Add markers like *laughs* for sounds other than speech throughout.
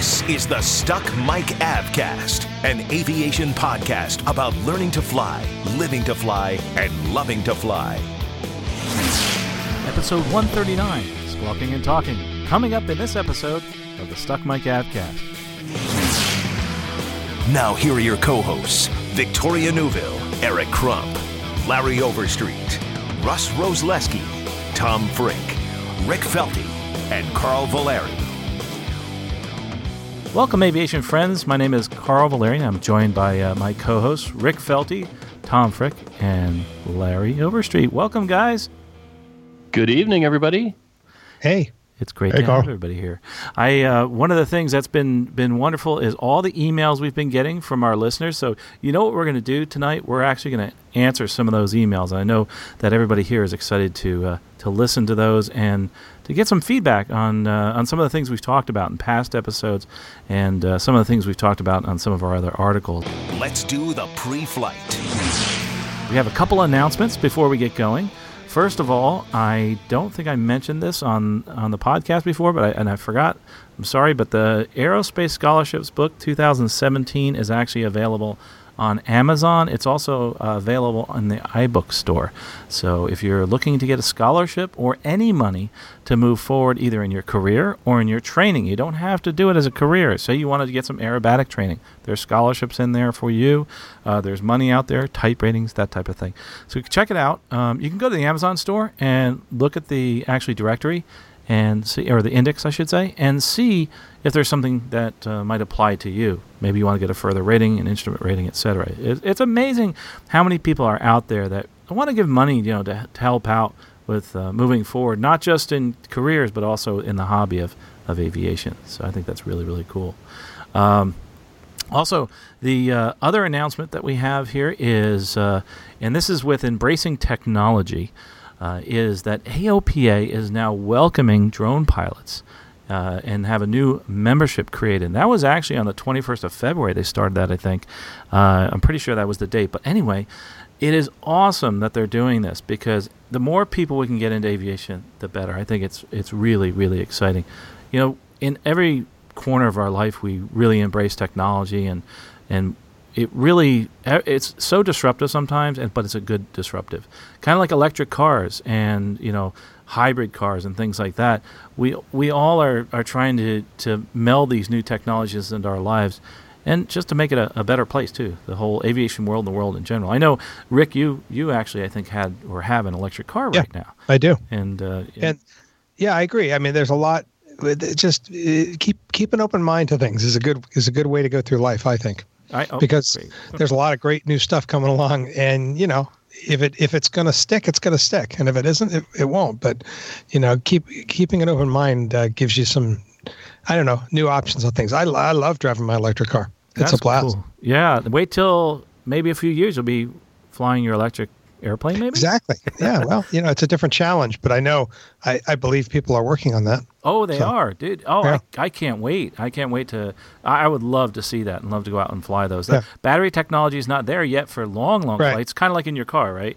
This is the Stuck Mic AvCast, an aviation podcast about learning to fly, living to fly, and loving to fly. Episode 139, Squawking and Talking, coming up in this episode of the Stuck Mic AvCast. Now, here are your co hosts Victoria Neuville, Eric Crump, Larry Overstreet, Russ Roslewski, Tom Frick, Rick Felty, and Carl Valeri. Welcome, aviation friends. My name is Carl Valerian. I'm joined by uh, my co hosts, Rick Felty, Tom Frick, and Larry Overstreet. Welcome, guys. Good evening, everybody. Hey. It's great Hey, to Carl. have everybody here. I uh, one of the things that's been been wonderful is all the emails we've been getting from our listeners. So you know what we're going to do tonight? We're actually going to answer some of those emails. I know that everybody here is excited to uh, to listen to those and to get some feedback on uh, on some of the things we've talked about in past episodes and uh, some of the things we've talked about on some of our other articles. Let's do the pre flight. We have a couple announcements before we get going. First of all, I don't think I mentioned this on, on the podcast before, but I, and I forgot. I'm sorry, but the Aerospace Scholarships book 2017 is actually available on Amazon. It's also uh, available in the iBook store. So if you're looking to get a scholarship or any money to move forward either in your career or in your training, you don't have to do it as a career. Say you wanted to get some aerobatic training. There's scholarships in there for you. Uh, there's money out there, type ratings, that type of thing. So check it out. Um, you can go to the Amazon store and look at the actually directory and see, or the index, I should say, and see if there's something that uh, might apply to you. Maybe you want to get a further rating, an instrument rating, etc. It, it's amazing how many people are out there that want to give money, you know, to, to help out with uh, moving forward, not just in careers, but also in the hobby of, of aviation. So I think that's really, really cool. Um, also, the uh, other announcement that we have here is, uh, and this is with Embracing Technology, uh, is that AOPA is now welcoming drone pilots uh, and have a new membership created. That was actually on the 21st of February. They started that, I think. Uh, I'm pretty sure that was the date. But anyway, it is awesome that they're doing this because the more people we can get into aviation, the better. I think it's it's really really exciting. You know, in every corner of our life, we really embrace technology and and it really it's so disruptive sometimes, and but it's a good disruptive. Kind of like electric cars and you know hybrid cars and things like that. We we all are, are trying to, to meld these new technologies into our lives and just to make it a, a better place too. The whole aviation world and the world in general. I know Rick, you you actually I think had or have an electric car Yeah. right now, I do. and uh, And yeah, I agree. I mean, there's a lot. Just keep keep an open mind to things is a good is a good way to go through life. I think I, oh, because great. *laughs* there's a lot of great new stuff coming along, and you know, if it if it's going to stick, it's going to stick, and if it isn't, it, it won't. But you know, keep keeping an open mind uh, gives you some, I don't know, new options on things. I I love driving my electric car. It's That's a blast. cool. Yeah, wait till maybe a few years you'll be flying your electric airplane. Maybe Exactly. Yeah. *laughs* Well, you know, it's a different challenge, but I know I, I believe people are working on that. Oh, they So- are, dude. Oh, Yeah. I, I can't wait. I can't wait to. I, I would love to see that and love to go out and fly those. The Yeah. battery technology is not there yet for long, long Right. flights. Kind of like in your car, right?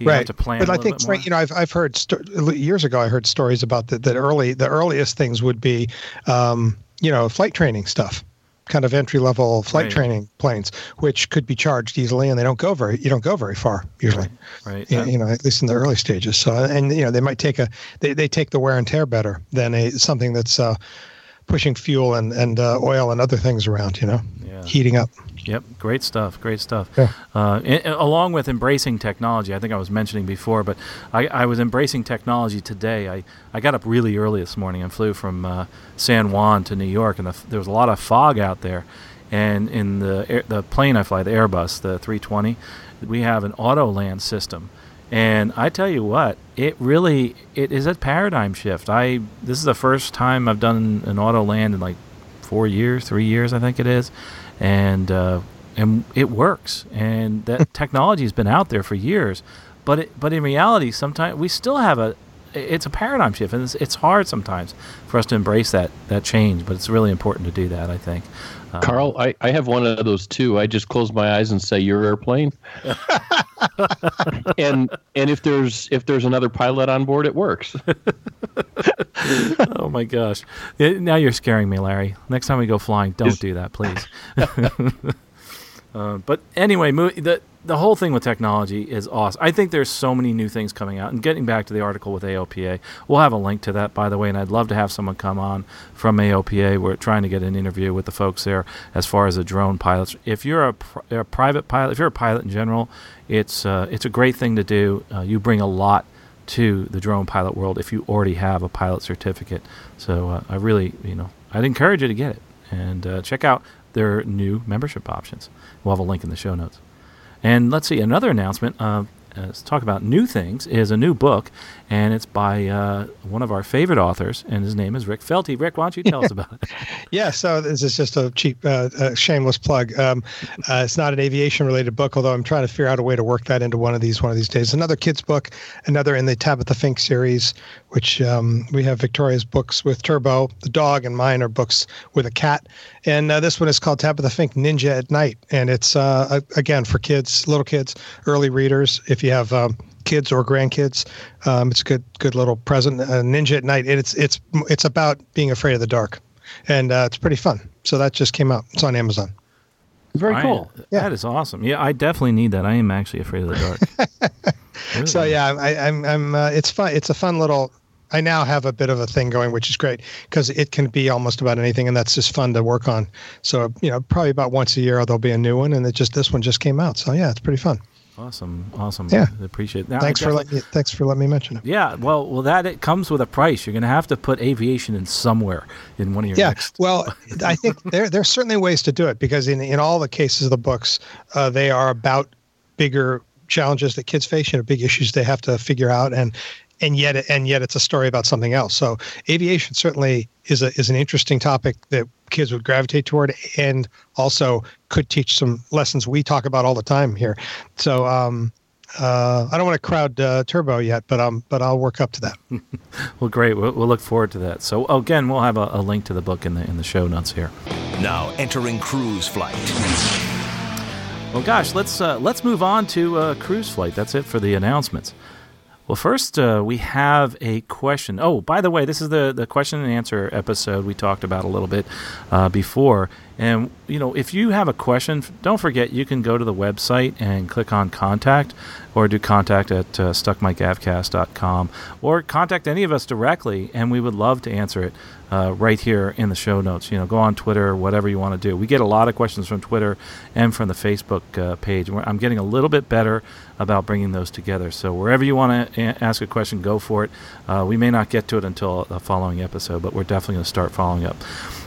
You right. have to plan. But I think you know I've I've heard sto- years ago I heard stories about the, the early the earliest things would be um, you know flight training stuff, kind of entry level flight Right. training planes, which could be charged easily and they don't go very you don't go very far usually. right. You, Uh, you know, at least in the early stages. So, and you know, they might take a they, they take the wear and tear better than a something that's uh, pushing fuel and and uh, oil and other things around. You know, Yeah. heating up. Yep, great stuff. Great stuff. Yeah. Uh, along with embracing technology, I think I was mentioning before, but I, I was embracing technology today. I, I got up really early this morning and flew from uh, San Juan to New York, and the, there was a lot of fog out there. And in the air, the plane I fly, the Airbus, the 320, we have an auto land system. And I tell you what, it really it is a paradigm shift. I this is the first time I've done an auto land in like four years, three years, I think it is, and uh, and it works. And that *laughs* technology has been out there for years, but it, but in reality, sometimes we still have a it's a paradigm shift, and it's, it's hard sometimes for us to embrace that that change. But it's really important to do that. I think. Um, Carl, I, I have one of those too. I just close my eyes and say your airplane. *laughs* and and if there's if there's another pilot on board, it works. *laughs* oh my gosh! Now you're scaring me, Larry. Next time we go flying, don't do that, please. *laughs* uh, but anyway, the the whole thing with technology is awesome. I think there's so many new things coming out. And getting back to the article with AOPA, we'll have a link to that, by the way. And I'd love to have someone come on from AOPA. We're trying to get an interview with the folks there as far as the drone pilots. If you're a, a private pilot, if you're a pilot in general, it's uh, it's a great thing to do. Uh, you bring a lot to the drone pilot world if you already have a pilot certificate. So uh, I really, you know, I'd encourage you to get it and uh, check out their new membership options. We'll have a link in the show notes. And let's see, another announcement. Uh, uh, let's talk about new things. Is a new book, and it's by uh, one of our favorite authors, and his name is Rick Felty. Rick, why don't you tell us *laughs* about it? yeah, so this is just a cheap, uh, uh, shameless plug. Um, uh, it's not an aviation-related book, although I'm trying to figure out a way to work that into one of these one of these days. Another kids' book, another in the Tabitha Fink series, which um, we have Victoria's books with Turbo, the dog, and mine are books with a cat. And uh, this one is called Tabitha Fink Ninja at Night, and it's again for kids, little kids, early readers. If you have um, kids or grandkids. Um, it's a good good little present. Uh, Ninja at Night. It's it's it's about being afraid of the dark, and uh, it's pretty fun. So that just came out. It's on Amazon. Very cool. I, yeah. That is awesome. Yeah, I definitely need that. I am actually afraid of the dark. *laughs* really? So yeah, I, am I'm. I'm uh, it's fun. It's a fun little. I now have a bit of a thing going, which is great because it can be almost about anything, and that's just fun to work on. So you know, probably about once a year there'll be a new one, and it just this one just came out. So yeah, it's pretty fun. Awesome, awesome. Yeah, I appreciate that. Thanks for letting me, thanks for letting me mention it. Yeah, well, well, that it comes with a price. You're going to have to put aviation in somewhere in one of your. Yeah, next. *laughs* well, I think there there's certainly ways to do it because in in all the cases of the books, uh, they are about bigger challenges that kids face, you know, big issues they have to figure out, and and yet and yet it's a story about something else. So aviation certainly is a is an interesting topic that kids would gravitate toward, and also could teach some lessons we talk about all the time here. So um, uh, I don't want to crowd uh, Turbo yet, but um, but I'll work up to that. *laughs* well, great. We'll, we'll, look forward to that. So again, we'll have a, a, link to the book in the in the show notes here. Now entering cruise flight. Well, gosh, let's uh, let's move on to uh, cruise flight. That's it for the announcements. Well, first, uh, we have a question. Oh, by the way, this is the, the question and answer episode we talked about a little bit uh, before. And, you know, if you have a question, don't forget you can go to the website and click on contact or do contact at uh, stuckmicavcast.com or contact any of us directly, and we would love to answer it uh, right here in the show notes. You know, go on Twitter, whatever you want to do. We get a lot of questions from Twitter and from the Facebook uh, page. I'm getting a little bit better about bringing those together. So wherever you want to a- ask a question, go for it. Uh, we may not get to it until the following episode, but we're definitely going to start following up.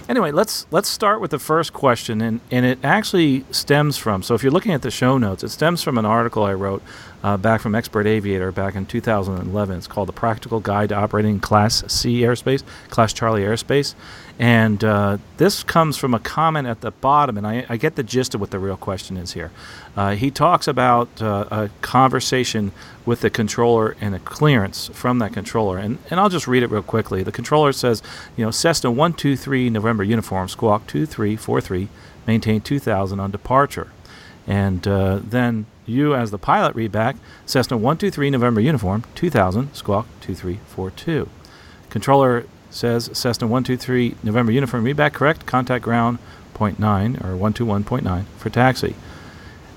Anyway, let's let's start with the first question, and, and it actually stems from. So if you're looking at the show notes, it stems from an article I wrote uh, back from Expert Aviator back in 2011. It's called "The Practical Guide to Operating Class C Airspace, Class Charlie Airspace," And uh, this comes from a comment at the bottom, and I, I, get the gist of what the real question is here. Uh, he talks about uh, a conversation with the controller and a clearance from that controller. And, and I'll just read it real quickly. The controller says, you know, Cessna 123 November uniform, squawk 2343, maintain 2000 on departure. And uh, then you, as the pilot, read back Cessna 123 November uniform, 2000, squawk 2342. Controller says Cessna 123 November uniform read back correct, contact ground point nine or 121.9 for taxi.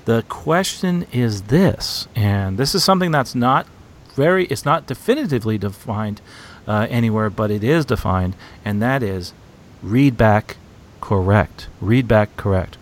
The question is this, and this is something that's not very, it's not definitively defined uh, anywhere, but it is defined, and that is read back correct. Read back correct.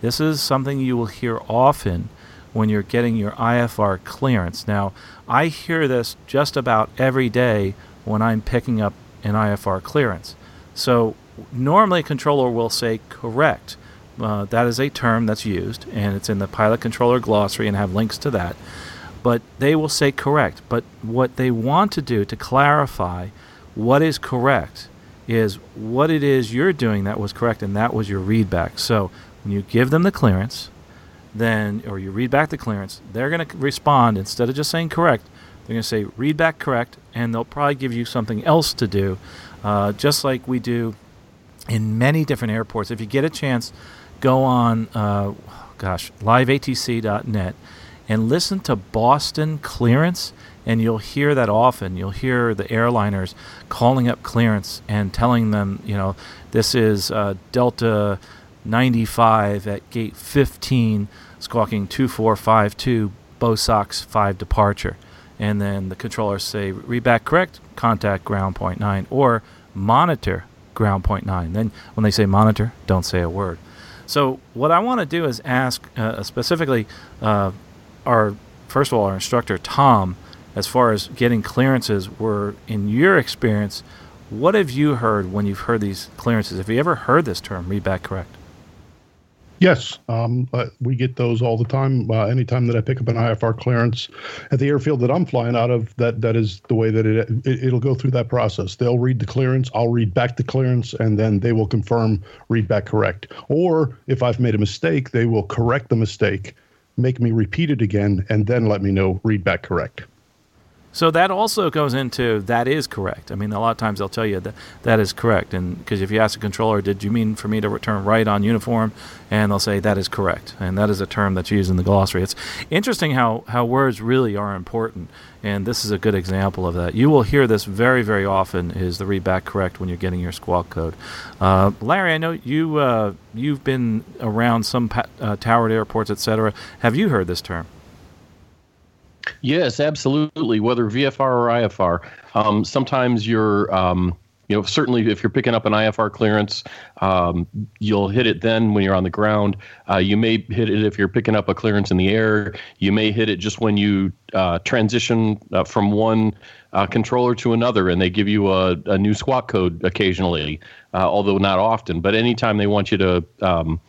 This is something you will hear often when you're getting your IFR clearance. Now, I hear this just about every day when I'm picking up an IFR clearance. So normally a controller will say correct. Uh, that is a term that's used, and it's in the pilot controller glossary and have links to that. but they will say correct. But what they want to do to clarify what is correct is what it is you're doing that was correct, and that was your readback. So when you give them the clearance, then or you read back the clearance, they're going to respond instead of just saying correct. They're going to say read back correct, and they'll probably give you something else to do, uh, just like we do in many different airports. If you get a chance, go on, uh, gosh, liveatc.net and listen to Boston clearance, and you'll hear that often. You'll hear the airliners calling up clearance and telling them, you know, this is uh, Delta 95 at gate 15, squawking 2452, BOSOX 5 departure. And then the controllers say, read back correct, contact ground point 9, or monitor ground point 9. Then when they say monitor, don't say a word. So what I want to do is ask uh, specifically uh, our first of all our instructor Tom, as far as getting clearances, were in your experience, what have you heard when you've heard these clearances? Have you ever heard this term, read back correct? Yes, um, we get those all the time. Uh, anytime that I pick up an IFR clearance at the airfield that I'm flying out of, that that is the way that it, it will go through that process. They'll read the clearance, I'll read back the clearance, and then they will confirm read back correct. Or if I've made a mistake, they will correct the mistake, make me repeat it again, and then let me know read back correct. So that also goes into that is correct. I mean, a lot of times they'll tell you that that is correct, and because if you ask the controller, "Did you mean for me to return right on uniform?" and they'll say that is correct, and that is a term that's used in the glossary. It's interesting how how words really are important, and this is a good example of that. You will hear this very very often: is the read back correct when you're getting your squawk code. Uh, Larry, I know you uh, you've been around some pa- uh, towered airports, etc. Have you heard this term? Yes, absolutely. Whether VFR or IFR, um, sometimes you're, um, you know, certainly if you're picking up an IFR clearance, um, you'll hit it then when you're on the ground. Uh, you may hit it if you're picking up a clearance in the air. You may hit it just when you uh, transition uh, from one uh, controller to another, and they give you a, a new squawk code occasionally, uh, although not often. But anytime they want you to um,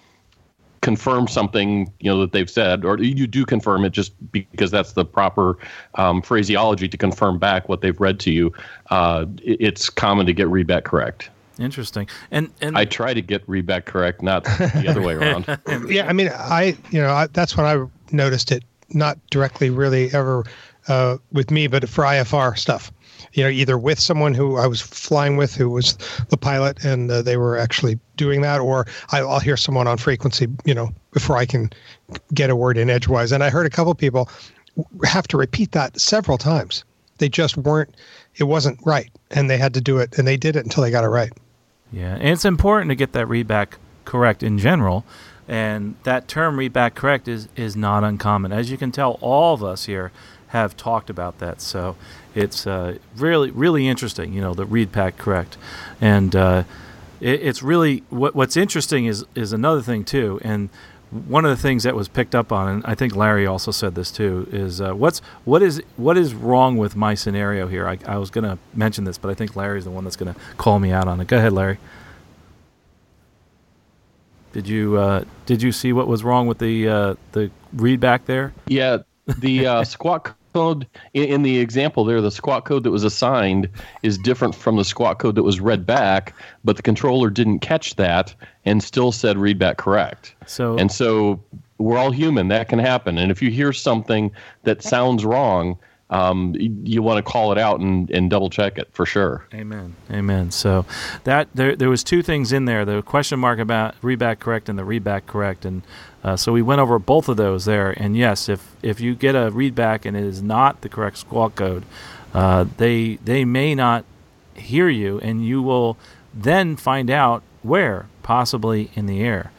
confirm something you know that they've said, or you do confirm it just because that's the proper um, phraseology to confirm back what they've read to you. Uh, it's common to get readback correct. Interesting, and and I try to get readback correct, not the other way around. *laughs* yeah, I mean, I you know I, that's when I noticed it, not directly really ever uh, with me, but for IFR stuff you know, either with someone who I was flying with who was the pilot and uh, they were actually doing that, or I, will hear someone on frequency, you know, before I can get a word in edgewise. And I heard a couple people have to repeat that several times. They just weren't, it wasn't right. And they had to do it, and they did it until they got it right. Yeah. And it's important to get that readback correct in general. And that term readback correct is, is not uncommon. As you can tell, all of us here have talked about that. So it's uh, really really interesting. You know, the read back correct, and uh, it, it's really what, what's interesting is is another thing too, and. One of the things that was picked up on, and I think Larry also said this too, is uh, what's what is what is wrong with my scenario here? I, I was going to mention this, but I think Larry's the one that's going to call me out on it. Go ahead, Larry. Did you uh, did you see what was wrong with the uh, the read back there? Yeah, the uh, *laughs* squawk code in, in, the example there, the squawk code that was assigned is different from the squawk code that was read back, but the controller didn't catch that and still said read back correct. So and so we're all human. That can happen. And if you hear something that sounds wrong, um, you, want to call it out and, and double check it for sure. Amen. Amen. So that there there was two things in there: the question mark about read back correct and the read back correct, and uh, so we went over both of those there. And yes, if if you get a read back and it is not the correct squawk code, uh, they they may not hear you, and you will then find out where, possibly in the air.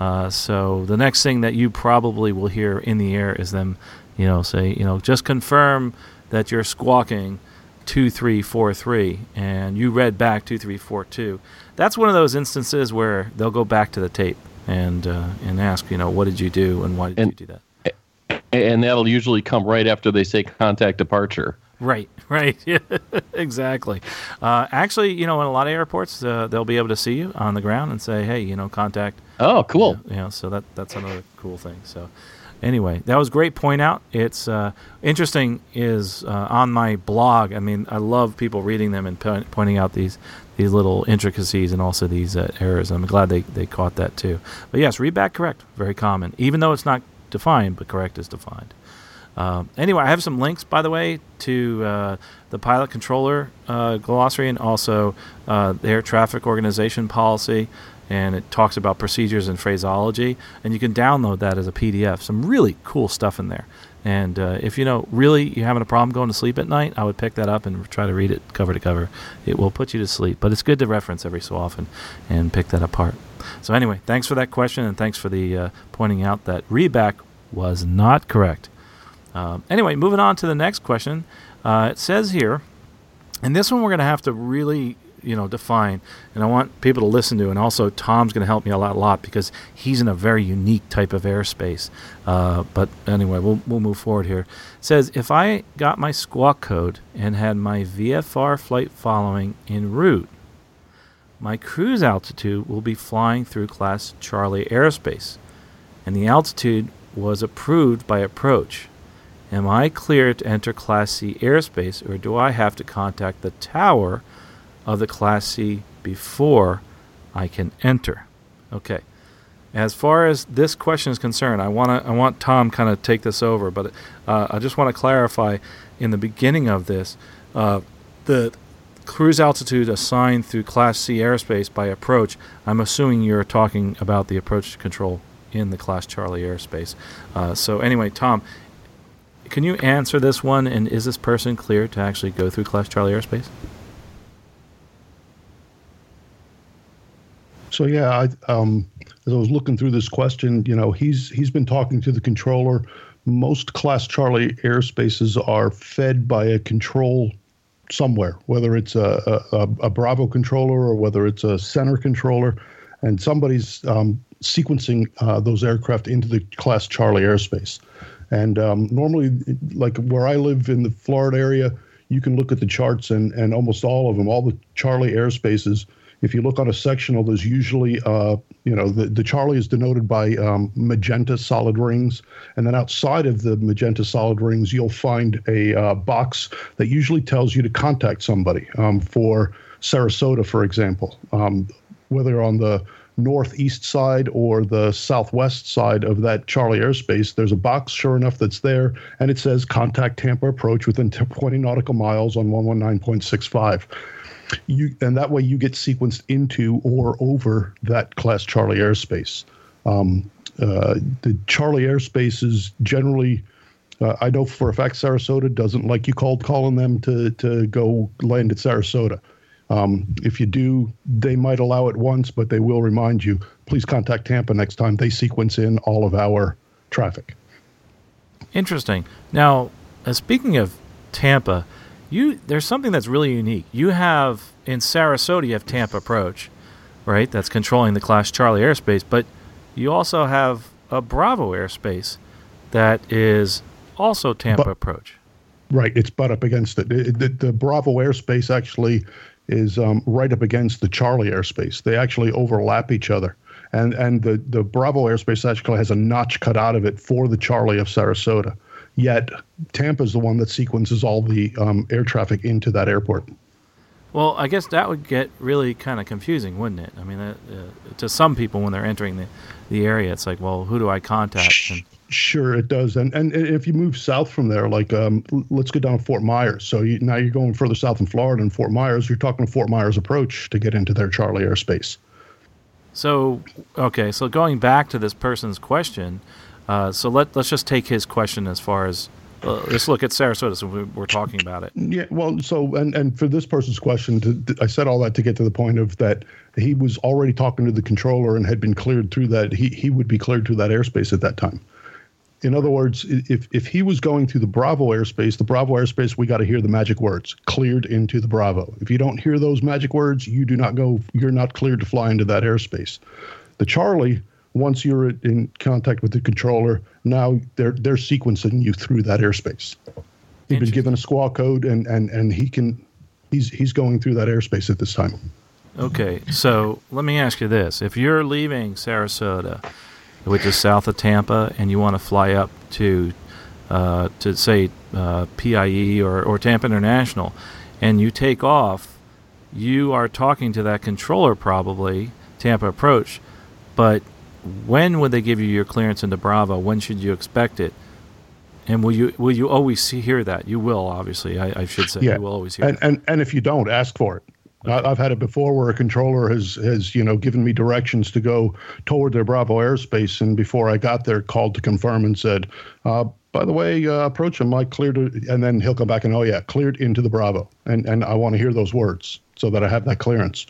Uh, so the next thing that you probably will hear in the air is them you know, say, you know, just confirm that you're squawking 2343 and you read back 2342. That's one of those instances where they'll go back to the tape and uh, and ask, you know, what did you do and why did and, you do that? And that'll usually come right after they say contact departure. Right, *laughs* right, yeah, *laughs* exactly. Uh, actually, you know, in a lot of airports, uh, they'll be able to see you on the ground and say, "Hey, you know, contact." Oh, cool. You know, you know, so that that's another cool thing. So, anyway, that was great point out. It's uh, interesting is uh, on my blog. I mean, I love people reading them and po- pointing out these these little intricacies and also these uh, errors. I'm glad they, they caught that too. But yes, read back correct, very common, even though it's not defined, but correct is defined. Uh, anyway, I have some links, by the way, to uh, the pilot controller uh, glossary and also uh, air traffic organization policy. And it talks about procedures and phraseology. And you can download that as a PDF. Some really cool stuff in there. And uh, if you know really you're having a problem going to sleep at night, I would pick that up and try to read it cover to cover. It will put you to sleep, but it's good to reference every so often and pick that apart. So anyway, thanks for that question and thanks for the uh, pointing out that readback was not correct. Uh, anyway, moving on to the next question. Uh, it says here, and this one we're going to have to really you know define. And i want people to listen to and also tom's going to help me a lot, a lot because he's in a very unique type of airspace. Uh, but anyway we'll, we'll move forward here. It says if i got my squawk code and had my vfr flight following en route my cruise altitude will be flying through class charlie airspace and the altitude was approved by approach. Am i clear to enter class c airspace or do i have to contact the tower of the Class C before I can enter. Okay. As far as this question is concerned, I want to I want Tom kind of take this over, but uh, I just want to clarify in the beginning of this uh, the cruise altitude assigned through Class C airspace by approach. I'm assuming you're talking about the approach control in the Class Charlie airspace. Uh, so anyway, Tom, can you answer this one? And is this person clear to actually go through Class Charlie airspace? So yeah, I, um, as I was looking through this question, you know, he's he's been talking to the controller. Most Class Charlie airspaces are fed by a control somewhere, whether it's a, a, a Bravo controller or whether it's a center controller, and somebody's um, sequencing uh, those aircraft into the Class Charlie airspace. And um, normally, like where I live in the Florida area, you can look at the charts and and almost all of them, all the Charlie airspaces if you look on a sectional, there's usually, uh, you know, the, the Charlie is denoted by um, magenta solid rings. And then outside of the magenta solid rings, you'll find a uh, box that usually tells you to contact somebody um, for Sarasota, for example. Um, whether on the northeast side or the southwest side of that Charlie airspace, there's a box, sure enough, that's there, and it says contact Tampa approach within 20 nautical miles on 119.65 you and that way you get sequenced into or over that class Charlie airspace. Um, uh, the Charlie airspace is generally, uh, I know for a fact Sarasota doesn't like you called calling them to to go land at Sarasota. Um, if you do, they might allow it once, but they will remind you. Please contact Tampa next time they sequence in all of our traffic. Interesting. Now, uh, speaking of Tampa, you there's something that's really unique. You have in Sarasota, you have Tampa Approach, right? That's controlling the Class Charlie airspace, but you also have a Bravo airspace that is also Tampa but, Approach. Right, it's butt up against it. it the, the, Bravo airspace actually is um, right up against the Charlie airspace. They actually overlap each other. And and the, the Bravo airspace actually has a notch cut out of it for the Charlie of Sarasota. Yet Tampa is the one that sequences all the um, air traffic into that airport. Well, I guess that would get really kind of confusing, wouldn't it? I mean, uh, uh, to some people when they're entering the, the area, it's like, well, who do I contact? And, Sure, it does. And and if you move south from there, like um, let's go down to Fort Myers. So you, now you're going further south in Florida, and Fort Myers, you're talking to Fort Myers approach to get into their Charlie airspace. So okay, so going back to this person's question, uh, so let let's just take his question as far as uh, let's look at Sarasota. So we're talking about it. Yeah. Well, so and and for this person's question, to, to, I said all that to get to the point of that he was already talking to the controller and had been cleared through that. He he would be cleared through that airspace at that time. In other words, if if he was going through the Bravo airspace, the Bravo airspace, we got to hear the magic words cleared into the Bravo. If you don't hear those magic words, you do not go. You're not cleared to fly into that airspace. The Charlie once you're in contact with the controller, now they're they're sequencing you through that airspace. He's been given a squawk code, and and and he can he's he's going through that airspace at this time. Okay, so let me ask you this: If you're leaving Sarasota which is south of Tampa, and you want to fly up to uh, to say uh, PIE or, or Tampa International, and you take off, you are talking to that controller probably Tampa approach, but when would they give you your clearance into Bravo? When should you expect it? And will you will you always see, hear that? You will obviously. I, I should say yeah. you will always hear. And, and and if you don't, ask for it. Okay. I've had it before where a controller has has you know given me directions to go toward their Bravo airspace, and before I got there, called to confirm and said, uh, "By the way, uh, approach him. I cleared it," and then he'll come back and, "Oh yeah, cleared into the Bravo," and and I want to hear those words so that I have that clearance.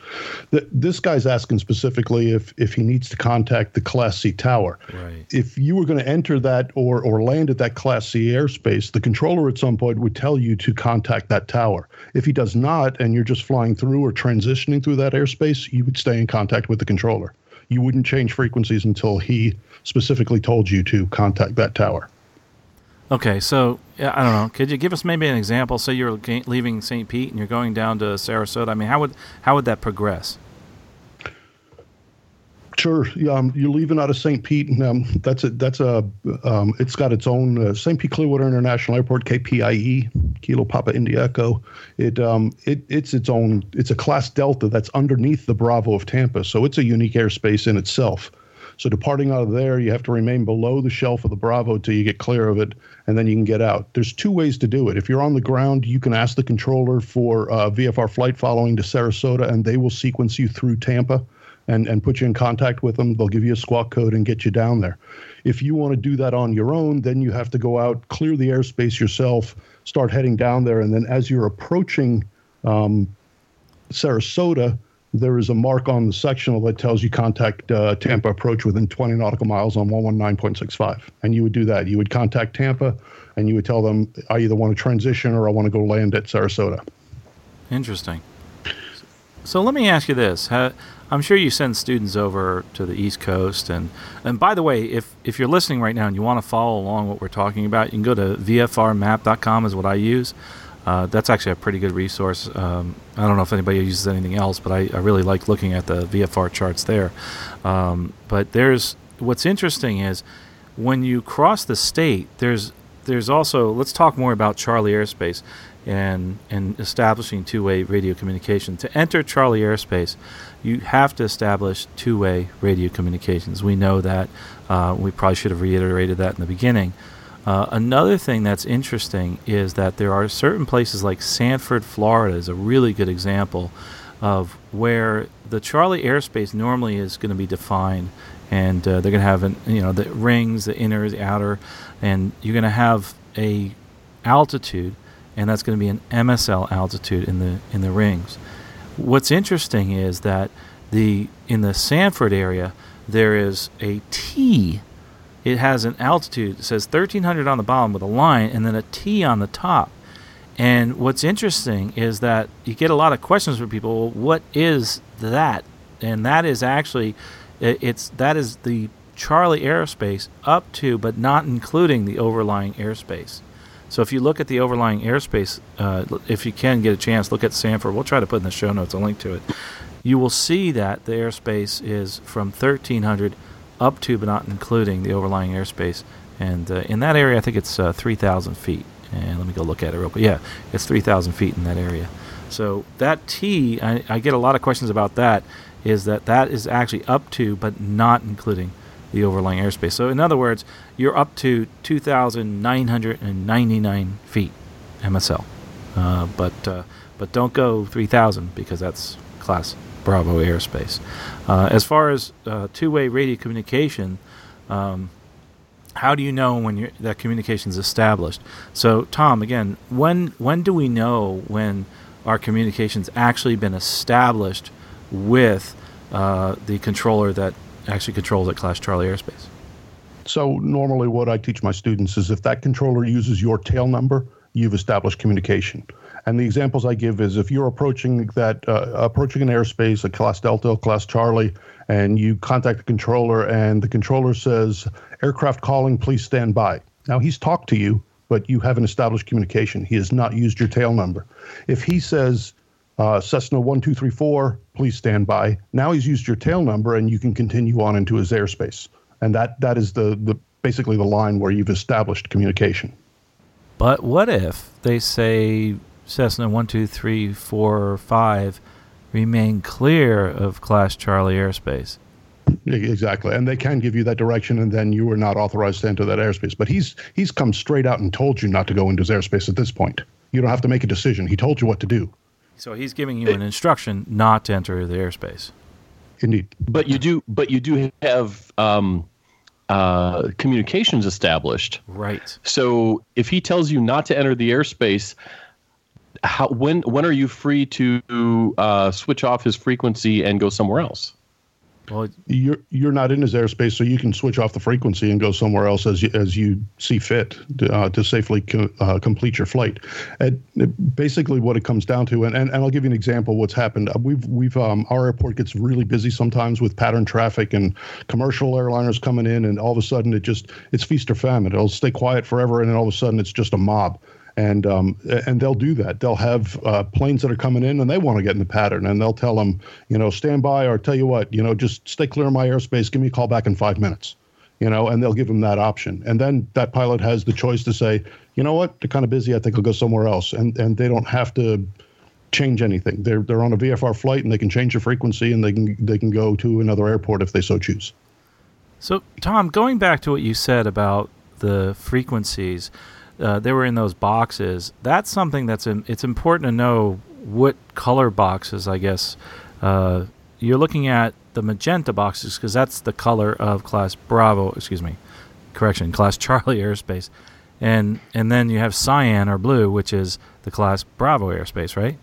The, this guy's asking specifically if if he needs to contact the Class C tower. Right. If you were going to enter that or or land at that Class C airspace, the controller at some point would tell you to contact that tower. If he does not, and you're just flying through or transitioning through that airspace, you would stay in contact with the controller. You wouldn't change frequencies until he specifically told you to contact that tower. Okay, so yeah, I don't know. Could you give us maybe an example? Say you're leaving St. Pete and you're going down to Sarasota. I mean, how would how would that progress? Sure. Yeah, um, you're leaving out of St. Pete, and um, that's a that's a um, it's got its own uh, St. Pete Clearwater International Airport KPIE Kilo Papa India Echo. It um it it's its own it's a class Delta that's underneath the Bravo of Tampa, so it's a unique airspace in itself. So departing out of there, you have to remain below the shelf of the Bravo till you get clear of it, and then you can get out. There's two ways to do it. If you're on the ground, you can ask the controller for uh, VFR flight following to Sarasota, and they will sequence you through Tampa and, and put you in contact with them. They'll give you a squawk code and get you down there. If you want to do that on your own, then you have to go out, clear the airspace yourself, start heading down there, and then as you're approaching um, Sarasota, there is a mark on the sectional that tells you contact uh, Tampa approach within 20 nautical miles on 119.65. And you would do that. You would contact Tampa and you would tell them, I either want to transition or I want to go land at Sarasota. Interesting. So let me ask you this. I'm sure you send students over to the East Coast. And, and by the way, if, if you're listening right now and you want to follow along what we're talking about, you can go to vfrmap.com is what I use. Uh, that's actually a pretty good resource. Um, I don't know if anybody uses anything else, but I, I really like looking at the VFR charts there. Um, but there's what's interesting is when you cross the state, there's there's also let's talk more about Charlie airspace and and establishing two-way radio communication. To enter Charlie airspace, you have to establish two-way radio communications. We know that. Uh, we probably should have reiterated that in the beginning. Uh, another thing that's interesting is that there are certain places like Sanford, Florida, is a really good example of where the Charlie airspace normally is going to be defined, and uh, they're going to have an, you know the rings, the inner, the outer, and you're going to have a altitude, and that's going to be an MSL altitude in the in the rings. What's interesting is that the in the Sanford area there is a T it has an altitude. It says 1300 on the bottom with a line and then a T on the top. And what's interesting is that you get a lot of questions from people. Well, what is that? And that is actually, it's that is the Charlie airspace up to, but not including the overlying airspace. So if you look at the overlying airspace, uh, if you can get a chance, look at Sanford. We'll try to put in the show notes a link to it. You will see that the airspace is from 1300 up to but not including the overlying airspace. And uh, in that area, I think it's uh, 3,000 feet. And let me go look at it real quick. Yeah, it's 3,000 feet in that area. So that T, I, I get a lot of questions about that, is that that is actually up to but not including the overlying airspace. So in other words, you're up to 2,999 feet MSL. Uh, but uh, but don't go 3,000 because that's class Bravo airspace. Uh, as far as uh, two-way radio communication, um, how do you know when that communication is established? So, Tom, again, when when do we know when our communication's actually been established with uh, the controller that actually controls at Class Charlie airspace? So, normally, what I teach my students is if that controller uses your tail number, you've established communication. And the examples I give is if you're approaching that uh, approaching an airspace, a class Delta, class Charlie, and you contact the controller, and the controller says, "Aircraft calling, please stand by." Now he's talked to you, but you haven't established communication. He has not used your tail number. If he says, uh, Cessna 1234, please stand by. Now he's used your tail number and you can continue on into his airspace. and that that is the the basically the line where you've established communication. But what if they say Cessna one two three four five remain clear of Class Charlie airspace? Exactly, and they can give you that direction, and then you are not authorized to enter that airspace. But he's he's come straight out and told you not to go into his airspace at this point. You don't have to make a decision. He told you what to do. So he's giving you an instruction not to enter the airspace. Indeed, but you do, but you do have um, uh, communications established. Right. So if he tells you not to enter the airspace, how when when are you free to uh, switch off his frequency and go somewhere else? Well, you're you're not in his airspace, so you can switch off the frequency and go somewhere else as you, as you see fit to, uh, to safely co- uh, complete your flight. And basically, what it comes down to, and, and, and I'll give you an example. Of what's happened? Uh, we've we've um, our airport gets really busy sometimes with pattern traffic and commercial airliners coming in, and all of a sudden it just it's feast or famine. It'll stay quiet forever, and then all of a sudden it's just a mob and um, and they'll do that. They'll have uh, planes that are coming in and they want to get in the pattern, and they'll tell them, you know, stand by or tell you what, you know, just stay clear of my airspace. Give me a call back in five minutes, you know, and they'll give them that option. And then that pilot has the choice to say, you know what, they're kind of busy. I think I'll go somewhere else, and and they don't have to change anything. They're they're on a VFR flight and they can change the frequency and they can they can go to another airport if they so choose. So Tom, going back to what you said about the frequencies uh, they were in those boxes. That's something that's in, it's important to know what color boxes. I guess uh, you're looking at the magenta boxes because that's the color of Class Bravo. Excuse me, correction, *laughs* Class Charlie airspace, and and then you have cyan or blue, which is the Class Bravo airspace, right?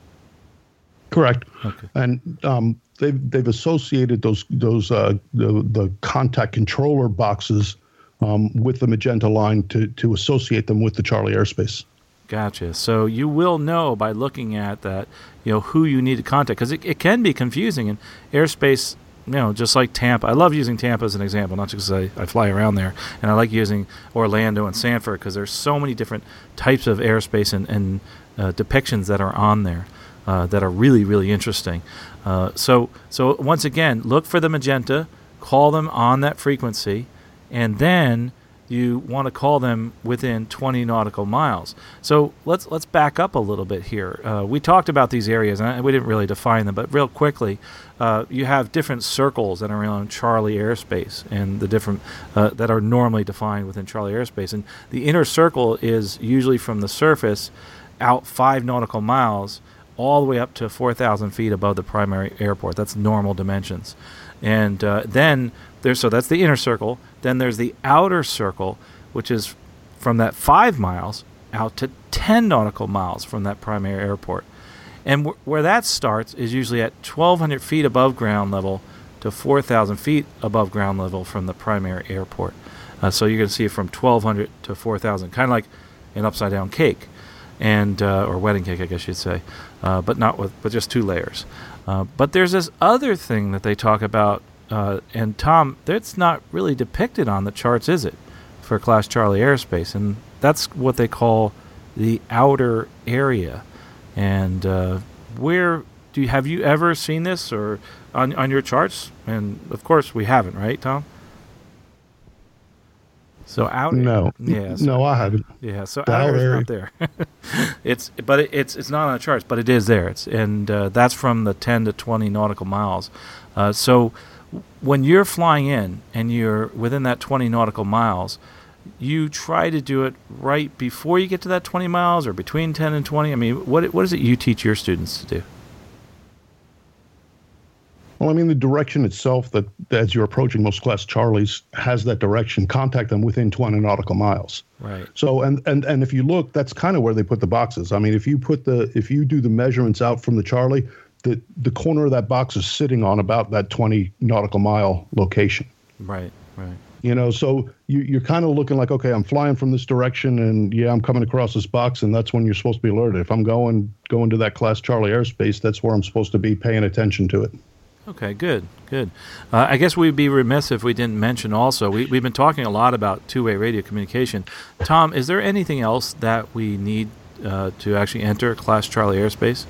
Correct. Okay. And um, they've they've associated those those uh, the the contact controller boxes um, with the magenta line to, to associate them with the Charlie airspace. Gotcha. So you will know by looking at that, you know, who you need to contact because it, it can be confusing. And airspace, you know, just like Tampa, I love using Tampa as an example, not just because I, I fly around there. And I like using Orlando and Sanford because there's so many different types of airspace and, and uh, depictions that are on there uh, that are really, really interesting. Uh, so, so once again, look for the magenta, call them on that frequency and then you want to call them within 20 nautical miles. So let's let's back up a little bit here. Uh, we talked about these areas, and we didn't really define them, but real quickly, uh, you have different circles that are around Charlie airspace, and the different uh, that are normally defined within Charlie airspace. And the inner circle is usually from the surface out five nautical miles, all the way up to 4,000 feet above the primary airport. That's normal dimensions. And uh, then there's so that's the inner circle. Then there's the outer circle, which is from that five miles out to 10 nautical miles from that primary airport. And w- where that starts is usually at 1,200 feet above ground level to 4,000 feet above ground level from the primary airport. Uh, so going to see it from 1,200 to 4,000, kind of like an upside down cake, and uh, or wedding cake, I guess you'd say, uh, but not with, but just two layers. Uh, but there's this other thing that they talk about uh, and Tom, that's not really depicted on the charts, is it, for Class Charlie airspace? And that's what they call the outer area. And uh, where do you, have you ever seen this or on on your charts? And of course, we haven't, right, Tom? So out. No. Yeah. *laughs* So, no, I haven't. Yeah. So the outer is not there. *laughs* it's but it, it's it's not on the charts, but it is there. It's and uh, that's from the 10 to 20 nautical miles. Uh, so when you're flying in and you're within that 20 nautical miles, you try to do it right before you get to that 20 miles or between 10 and 20. I mean, what what is it you teach your students to do? Well, I mean, the direction itself that as you're approaching most class Charlies has that direction. Contact them within 20 nautical miles. Right. So, and and and if you look, that's kind of where they put the boxes. I mean, if you put the if you do the measurements out from the Charlie, the the corner of that box is sitting on about that 20 nautical mile location. Right, right. You know, so you, you're kind of looking like, okay, I'm flying from this direction, and yeah, I'm coming across this box, and that's when you're supposed to be alerted. If I'm going going to that class Charlie airspace, that's where I'm supposed to be paying attention to it. Okay, good, good. Uh, I guess we'd be remiss if we didn't mention also, we, we've been talking a lot about two way radio communication. Tom, is there anything else that we need uh, to actually enter Class Charlie airspace?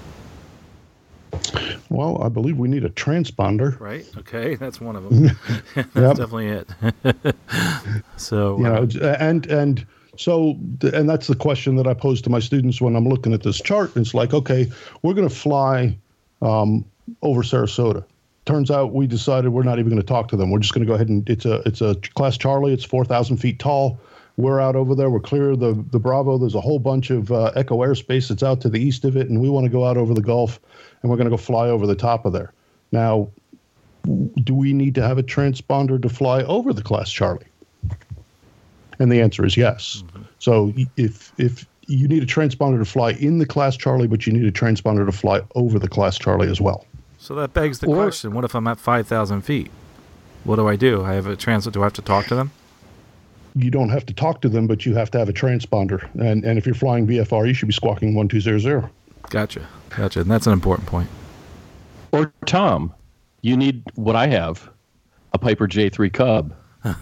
Well, I believe we need a transponder. Right. Okay, that's one of them. *laughs* *laughs* that's Yep. definitely it. *laughs* so you uh, know and and so and that's the question that i pose to my students when i'm looking at this chart it's like okay we're going to fly um, over sarasota turns out we decided we're not even going to talk to them we're just going to go ahead and it's a it's a class charlie it's 4000 feet tall we're out over there we're clear of the the bravo there's a whole bunch of uh, echo airspace that's out to the east of it and we want to go out over the gulf and we're going to go fly over the top of there now do we need to have a transponder to fly over the class Charlie? And the answer is yes. So if if you need a transponder to fly in the class Charlie, but you need a transponder to fly over the class Charlie as well. so that begs the Or- question: What if I'm at five thousand feet? What do I do? I have a transit. Do I have to talk to them? You don't have to talk to them, but you have to have a transponder. And and if you're flying VFR, you should be squawking one two zero zero. Gotcha. Gotcha. And that's an important point. Or Tom, you need what I have, a Piper J3 Cub. *laughs*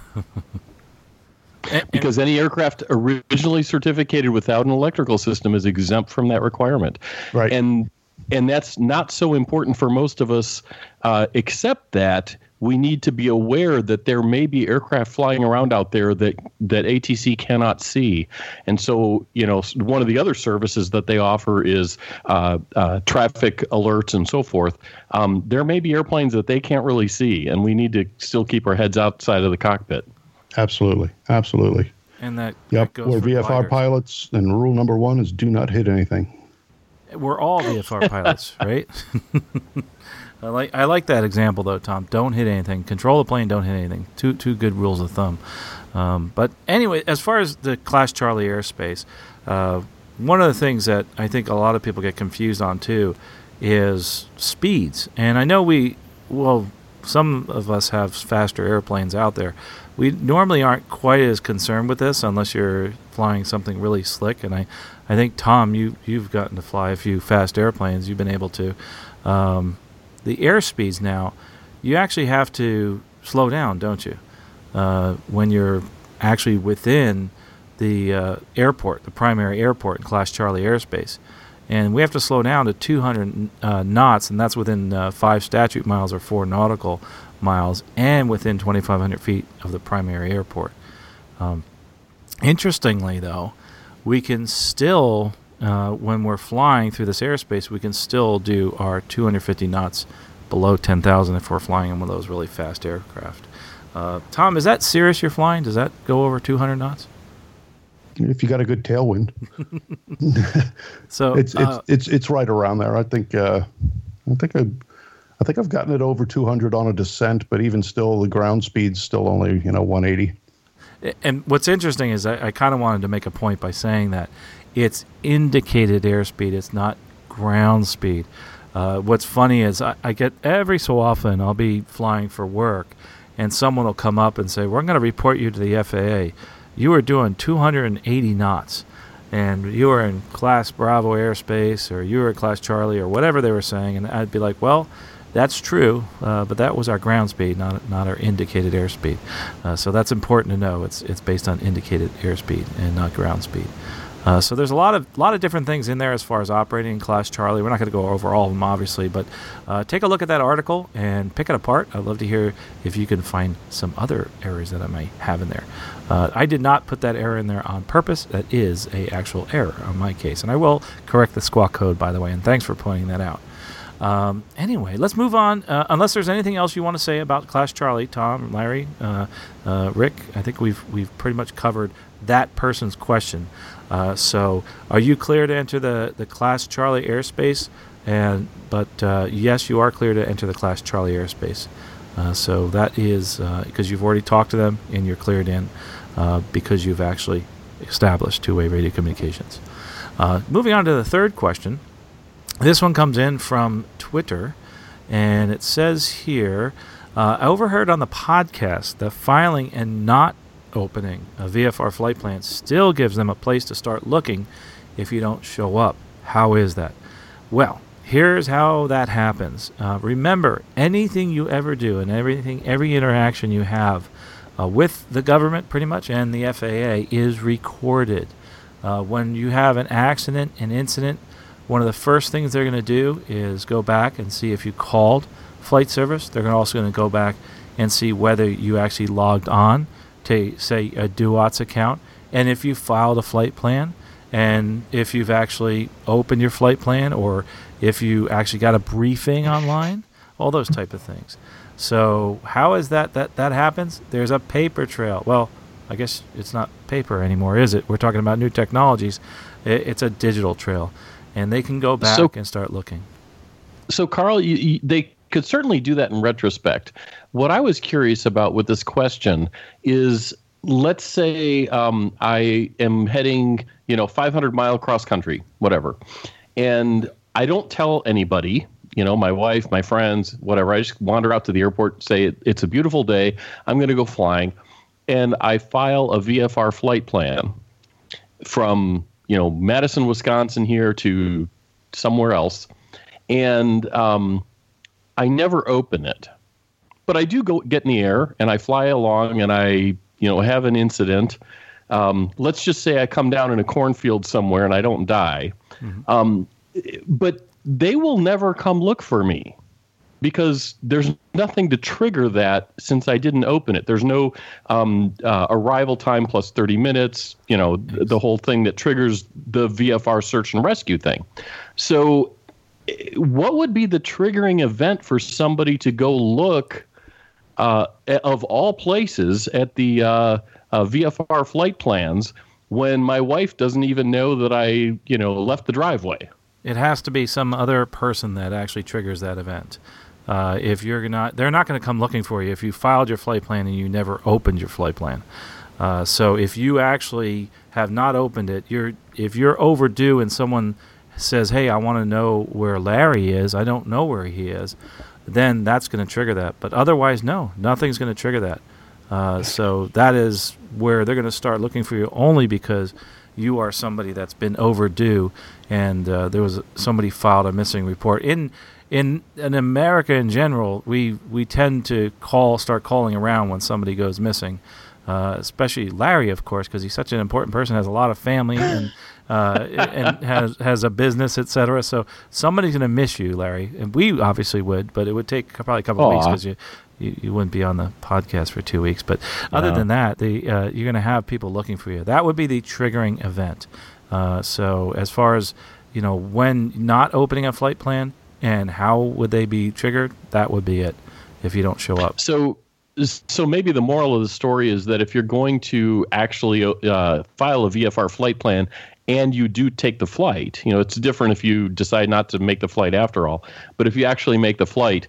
And- and- Because any aircraft originally certificated without an electrical system is exempt from that requirement. Right. And and that's not so important for most of us, uh, except that we need to be aware that there may be aircraft flying around out there that that ATC cannot see. And so, you know, one of the other services that they offer is uh, uh, traffic alerts and so forth. Um, there may be airplanes that they can't really see, and we need to still keep our heads outside of the cockpit. Absolutely, absolutely. And that, Yep. that goes We're VFR gliders. pilots, and rule number one is do not hit anything. We're all VFR pilots, right? *laughs* I like I like that example though, Tom. Don't hit anything. Control the plane. Don't hit anything. Two two good rules of thumb. Um, but anyway, as far as the Class Charlie airspace, uh, one of the things that I think a lot of people get confused on too is speeds. And I know we, well, some of us have faster airplanes out there. We normally aren't quite as concerned with this unless you're flying something really slick. And I, I think Tom, you you've gotten to fly a few fast airplanes. You've been able to. Um, the airspeeds now, you actually have to slow down, don't you? Uh, when you're actually within the uh, airport, the primary airport in Class Charlie airspace. And we have to slow down to 200 uh, knots, and that's within uh, five statute miles or four nautical miles, and within 2,500 feet of the primary airport. Um, interestingly, though, we can still, uh, when we're flying through this airspace, we can still do our 250 knots below 10,000 if we're flying in one of those really fast aircraft. Uh, Tom, is that Cirrus you're flying? Does that go over 200 knots? If you got a good tailwind, *laughs* So it's it's uh, it's it's right around there. I think uh, I think I, I think I've gotten it over 200 on a descent, but even still, the ground speed's still only you know 180. And what's interesting is I, I kind of wanted to make a point by saying that it's indicated airspeed, it's not ground speed. Uh, what's funny is I, I get every so often I'll be flying for work, and someone will come up and say, "We're going to report you to the FAA. You are doing 280 knots, and you are in Class Bravo airspace, or you are in Class Charlie, or whatever they were saying." And I'd be like, "Well." That's true, uh, but that was our ground speed, not not our indicated airspeed. Uh, so that's important to know. It's it's based on indicated airspeed and not ground speed. Uh, so there's a lot of lot of different things in there as far as operating in Class Charlie. We're not going to go over all of them, obviously, but uh, take a look at that article and pick it apart. I'd love to hear if you can find some other errors that I may have in there. Uh, I did not put that error in there on purpose. That is a actual error on my case, and I will correct the squawk code by the way. And thanks for pointing that out. Um, anyway, let's move on. Uh, unless there's anything else you want to say about Class Charlie, Tom, Larry, uh, uh, Rick, I think we've we've pretty much covered that person's question. Uh, so, are you clear to enter the, the Class Charlie airspace? And but uh, yes, you are clear to enter the Class Charlie airspace. Uh, so that is because you've already talked to them and you're cleared in uh, because you've actually established two-way radio communications. Uh, moving on to the third question. This one comes in from Twitter, and it says here uh, I overheard on the podcast that filing and not opening a VFR flight plan still gives them a place to start looking if you don't show up. How is that? Well, here's how that happens. Uh, remember, anything you ever do and everything, every interaction you have uh, with the government, pretty much, and the FAA is recorded. Uh, when you have an accident, an incident, one of the first things they're going to do is go back and see if you called flight service. They're also going to go back and see whether you actually logged on to, say, a DUATS account, and if you filed a flight plan, and if you've actually opened your flight plan, or if you actually got a briefing online, all those type of things. So how is that that that happens? There's a paper trail. Well, I guess it's not paper anymore, is it? We're talking about new technologies. It, it's a digital trail, and they can go back so, and start looking. So, Carl, you, you, they could certainly do that in retrospect. What I was curious about with this question is, let's say um, I am heading, you know, 500 mile cross country, whatever, and I don't tell anybody you know, my wife, my friends, whatever. I just wander out to the airport, say it's a beautiful day. I'm going to go flying, and I file a VFR flight plan from you know Madison, Wisconsin here to somewhere else, and um, I never open it. But I do go get in the air and I fly along and I you know have an incident. Um, let's just say I come down in a cornfield somewhere and I don't die. Mm-hmm. Um, but they will never come look for me because there's nothing to trigger that since I didn't open it. There's no um, uh, arrival time plus 30 minutes, you know, th- the whole thing that triggers the VFR search and rescue thing. So, what would be the triggering event for somebody to go look, uh, of all places, at the uh, uh VFR flight plans when my wife doesn't even know that I, you know, left the driveway? It has to be some other person that actually triggers that event. Uh, if you're not, they're not going to come looking for you if you filed your flight plan and you never opened your flight plan. Uh, so if you actually have not opened it, you're if you're overdue and someone says, "Hey, I want to know where Larry is. I don't know where he is," then that's going to trigger that. But otherwise, no, nothing's going to trigger that. Uh, so that is where they're going to start looking for you only because you are somebody that's been overdue, and uh, there was somebody filed a missing report in in in America in general. We we tend to call start calling around when somebody goes missing. Uh, especially Larry, of course, because he's such an important person, has a lot of family and uh, and has has a business, etc. So somebody's going to miss you, Larry, and we obviously would, but it would take probably a couple Aww. of weeks because you you, you wouldn't be on the podcast for two weeks. But other no. than that, the, uh, you're going to have people looking for you. That would be the triggering event. Uh, so as far as you know, when not opening a flight plan and how would they be triggered, that would be it if you don't show up. So so maybe the moral of the story is that if you're going to actually uh, file a VFR flight plan and you do take the flight, you know, it's different if you decide not to make the flight after all. But if you actually make the flight,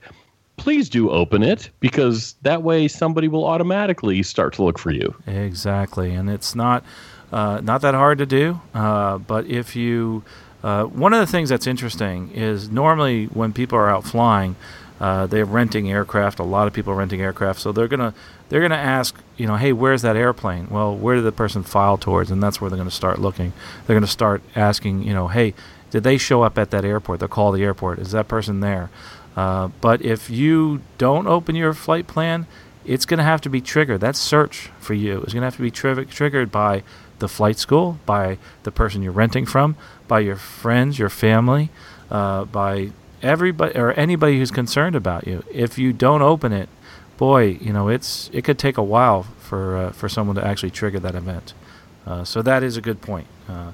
please do open it because that way somebody will automatically start to look for you. Exactly, and it's not uh, not that hard to do. Uh, but if you, uh, one of the things that's interesting is normally when people are out flying, uh, they're renting aircraft. A lot of people are renting aircraft, so they're gonna they're gonna ask, you know, hey, where's that airplane? Well, where did the person file towards? And that's where they're gonna start looking. They're gonna start asking, you know, hey, did they show up at that airport? They'll call the airport. Is that person there? Uh, but if you don't open your flight plan, it's going to have to be triggered. That search for you is going to have to be tri- triggered by the flight school, by the person you're renting from, by your friends, your family, uh, by everybody or anybody who's concerned about you. If you don't open it, boy, you know it's it could take a while for uh, for someone to actually trigger that event. Uh, so that is a good point. Uh,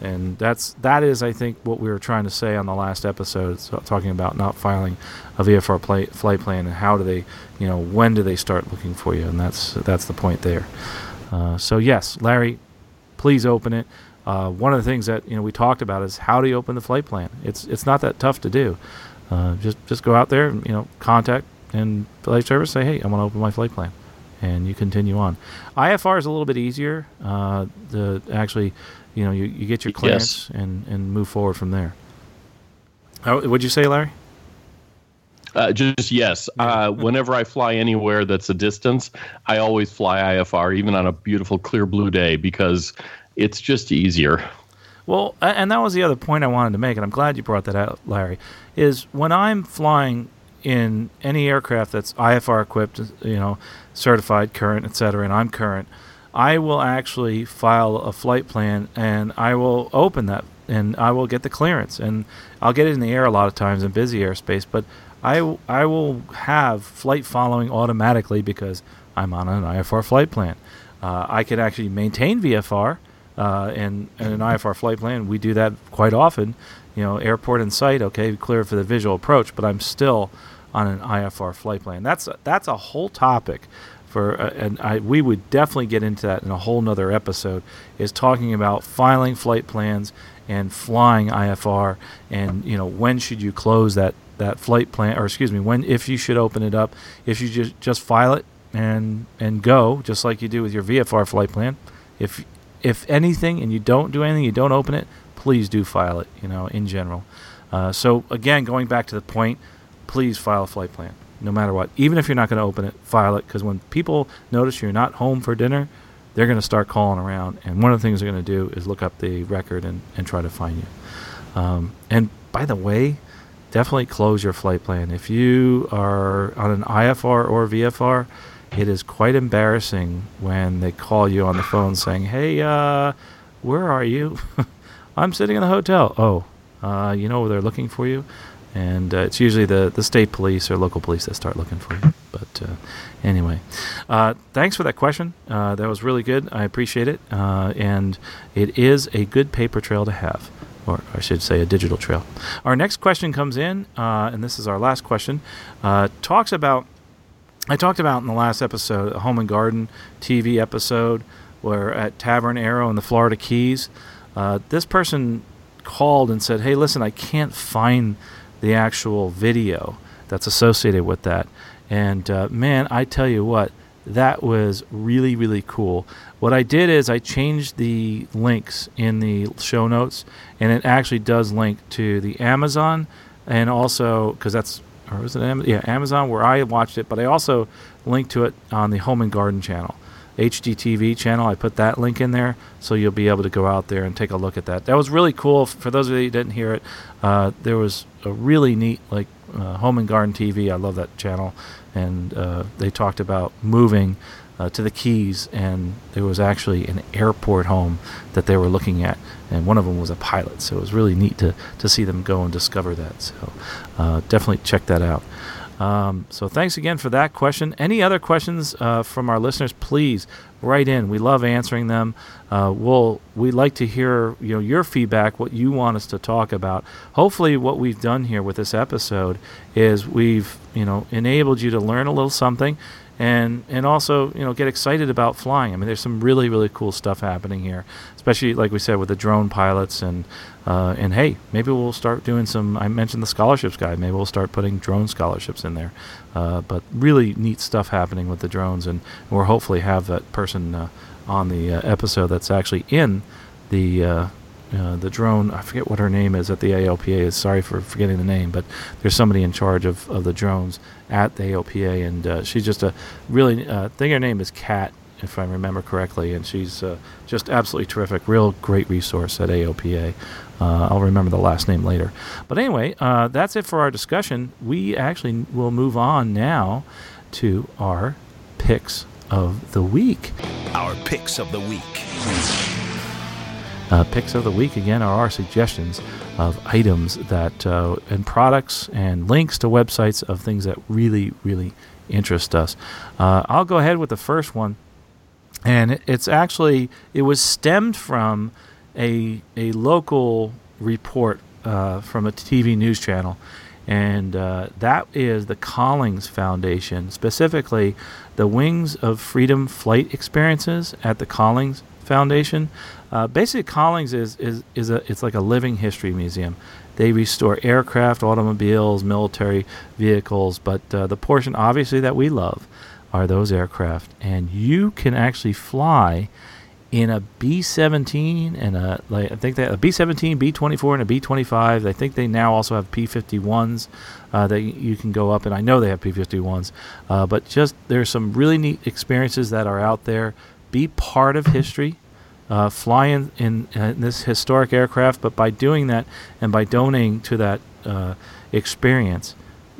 and that's that is I think what we were trying to say on the last episode, so talking about not filing a VFR play, flight plan and how do they, you know, when do they start looking for you, and that's that's the point there. Uh, so yes, Larry, please open it. Uh, one of the things that you know we talked about is how do you open the flight plan. It's it's not that tough to do. Uh, just just go out there, and, you know, contact and flight service, say, hey, I want to open my flight plan, and you continue on. IFR is a little bit easier uh, to actually you know you, you get your clearance yes. and and move forward from there. How, what'd you say, Larry? Uh, just yes. Uh, whenever I fly anywhere that's a distance, I always fly IFR, even on a beautiful clear blue day, because it's just easier. Well, and that was the other point I wanted to make, and I'm glad you brought that out, Larry. Is when I'm flying in any aircraft that's IFR equipped, you know, certified, current, etc., and I'm current, I will actually file a flight plan and I will open that and I will get the clearance and I'll get it in the air a lot of times in busy airspace, but I, I will have flight following automatically because I'm on an IFR flight plan. Uh, I can actually maintain VFR uh, and, an IFR flight plan. We do that quite often. You know, airport in sight, okay, clear for the visual approach, but I'm still on an IFR flight plan. That's a, that's a whole topic for, uh, and I, we would definitely get into that in a whole nother episode. Is talking about filing flight plans and flying IFR, and you know when should you close that that flight plan, or excuse me, when if you should open it up, if you just just file it and and go just like you do with your VFR flight plan. If if anything and you don't do anything, you don't open it, please do file it. You know, in general. Uh, so again, going back to the point, please file a flight plan, no matter what. Even if you're not going to open it, file it because when people notice you're not home for dinner, they're going to start calling around, and one of the things they're going to do is look up the record and, and try to find you. Um, and by the way, definitely close your flight plan. If you are on an IFR or VFR, it is quite embarrassing when they call you on the phone saying, "Hey, uh, where are you?" *laughs* I'm sitting in the hotel. Oh, uh, you know they're looking for you, and uh, it's usually the the state police or local police that start looking for you. But uh, anyway, uh, thanks for that question. Uh, that was really good. I appreciate it, and it is a good paper trail to have or I should say a digital trail. Our next question comes in, uh, and this is our last question. Uh, talks about I talked about in the last episode, a home and garden TV episode, where at Tavernaero in the Florida Keys, uh, this person called and said, "Hey, listen, I can't find the actual video that's associated with that." And uh, man, I tell you what, that was really really cool. What I did is I changed the links in the show notes, and it actually does link to the Amazon and also because that's or was it Amazon? Yeah, Amazon where I watched it, but I also linked to it on the Home and Garden channel. HGTV channel. I put that link in there, so you'll be able to go out there and take a look at that. That was really cool. For those of you who didn't hear it, uh, there was a really neat like uh, Home and Garden TV. I love that channel, and uh, they talked about moving uh, to the Keys, and there was actually an airport home that they were looking at, and one of them was a pilot. So it was really neat to to see them go and discover that. So uh, definitely check that out. Um, so thanks again for that question. Any other questions uh, from our listeners? Please write in. We love answering them. Uh, we'll we like to hear you know your feedback, what you want us to talk about. Hopefully, what we've done here with this episode is we've you know enabled you to learn a little something and and also you know get excited about flying. I mean, there's some really really cool stuff happening here, especially like we said with the drone pilots and uh, and hey, maybe we'll start doing some. I mentioned the scholarships guide. Maybe we'll start putting drone scholarships in there. Uh, but really neat stuff happening with the drones, and we'll hopefully have that person uh, on the uh, episode that's actually in the uh, uh, the drone. I forget what her name is at the AOPA. Is sorry for forgetting the name, but there's somebody in charge of, of the drones at the AOPA, and uh, she's just a really. Uh, I think her name is Kat, if I remember correctly, and she's uh, just absolutely terrific. Real great resource at AOPA. Uh, I'll remember the last name later. But anyway, that's it for our discussion. We actually will move on now to our picks of the week. Our picks of the week. Uh, picks of the week again are our suggestions of items that uh, and products and links to websites of things that really really interest us. Uh, I'll go ahead with the first one, and it's actually it was stemmed from a a local report uh, from a TV news channel. And uh, that is the Collings Foundation, specifically the Wings of Freedom flight experiences at the Collings Foundation. Uh, basically, Collings is, is, is a it's like a living history museum. They restore aircraft, automobiles, military vehicles, but uh, the portion obviously that we love are those aircraft, and you can actually fly in a B-17 and a like I think that a B-17, B-24, and a B-25. I think they now also have P-51s uh, that you can go up, and I know they have P-51s. Uh, but just there's some really neat experiences that are out there be part of history, uh, fly in, in, in, this historic aircraft, but by doing that and by donating to that uh, experience,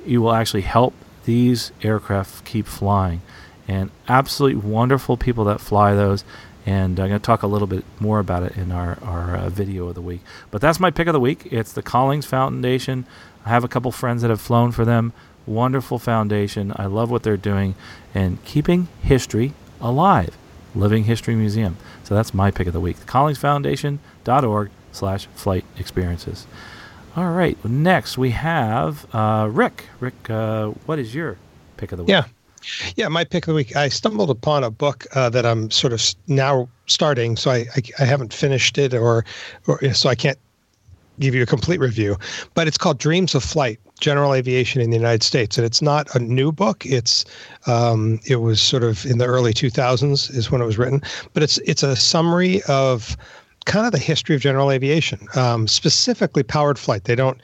you will actually help these aircraft keep flying. and absolutely wonderful people that fly those. And I'm going to talk a little bit more about it in our, our uh, video of the week. But that's my pick of the week. It's the Collings Foundation. I have a couple friends that have flown for them. Wonderful foundation. I love what they're doing and keeping history alive. Living History Museum. So that's my pick of the week. collingsfoundation.org slash flight experiences. All right. Next, we have uh, Rick. Rick, uh, what is your pick of the week? Yeah. Yeah, my pick of the week. I stumbled upon a book uh, that I'm sort of now starting, so I, I, I haven't finished it, or, or so I can't give you a complete review. But it's called Dreams of Flight: General Aviation in the United States, and it's not a new book. It's um, it was sort of in the early 2000s is when it was written, but it's it's a summary of kind of the history of general aviation, um, specifically powered flight. They don't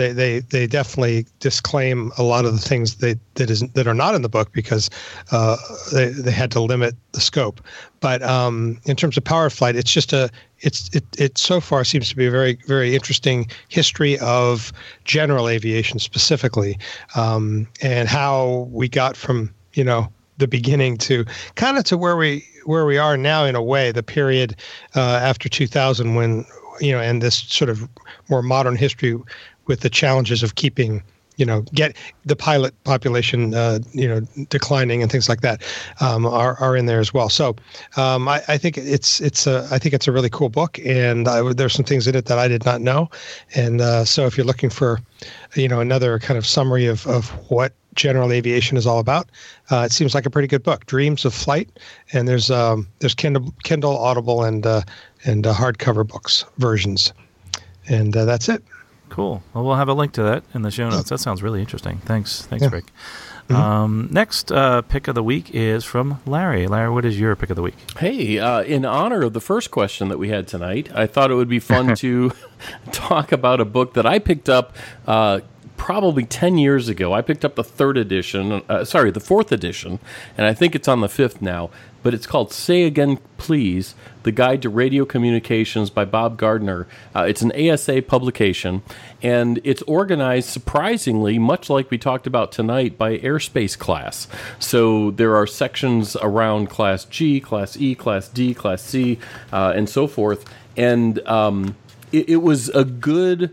they they they definitely disclaim a lot of the things that that is that are not in the book because uh, they they had to limit the scope. But um, in terms of power flight, it's just a it's it it so far seems to be a very very interesting history of general aviation specifically, um, and how we got from you know the beginning to kind of to where we where we are now in a way the period uh, after 2000 when you know and this sort of more modern history with the challenges of keeping you know get the pilot population uh, you know declining and things like that um, are, are in there as well. So um, I, I, think it's it's a I think it's a really cool book and I, there's some things in it that I did not know. And uh, so if you're looking for you know another kind of summary of, of what general aviation is all about uh, it seems like a pretty good book. Dreams of Flight and there's um, there's Kindle, Kindle Audible and uh, and uh, hardcover books versions. And uh, that's it. Cool. Well, we'll have a link to that in the show notes. That sounds really interesting. Thanks, thanks, yeah. Rick. Mm-hmm. Um, next uh, pick of the week is from Larry. Larry, what is your pick of the week? Hey, uh, in honor of the first question that we had tonight, I thought it would be fun *laughs* to *laughs* talk about a book that I picked up uh, probably 10 years ago. I picked up the third edition, uh, sorry, the fourth edition, and I think it's on the fifth now. But it's called Say Again Please The Guide to Radio Communications by Bob Gardner. Uh, it's an ASA publication, and it's organized surprisingly, much like we talked about tonight, by airspace class. So there are sections around Class G, Class E, Class D, Class C, uh, and so forth. And um, it, it was a good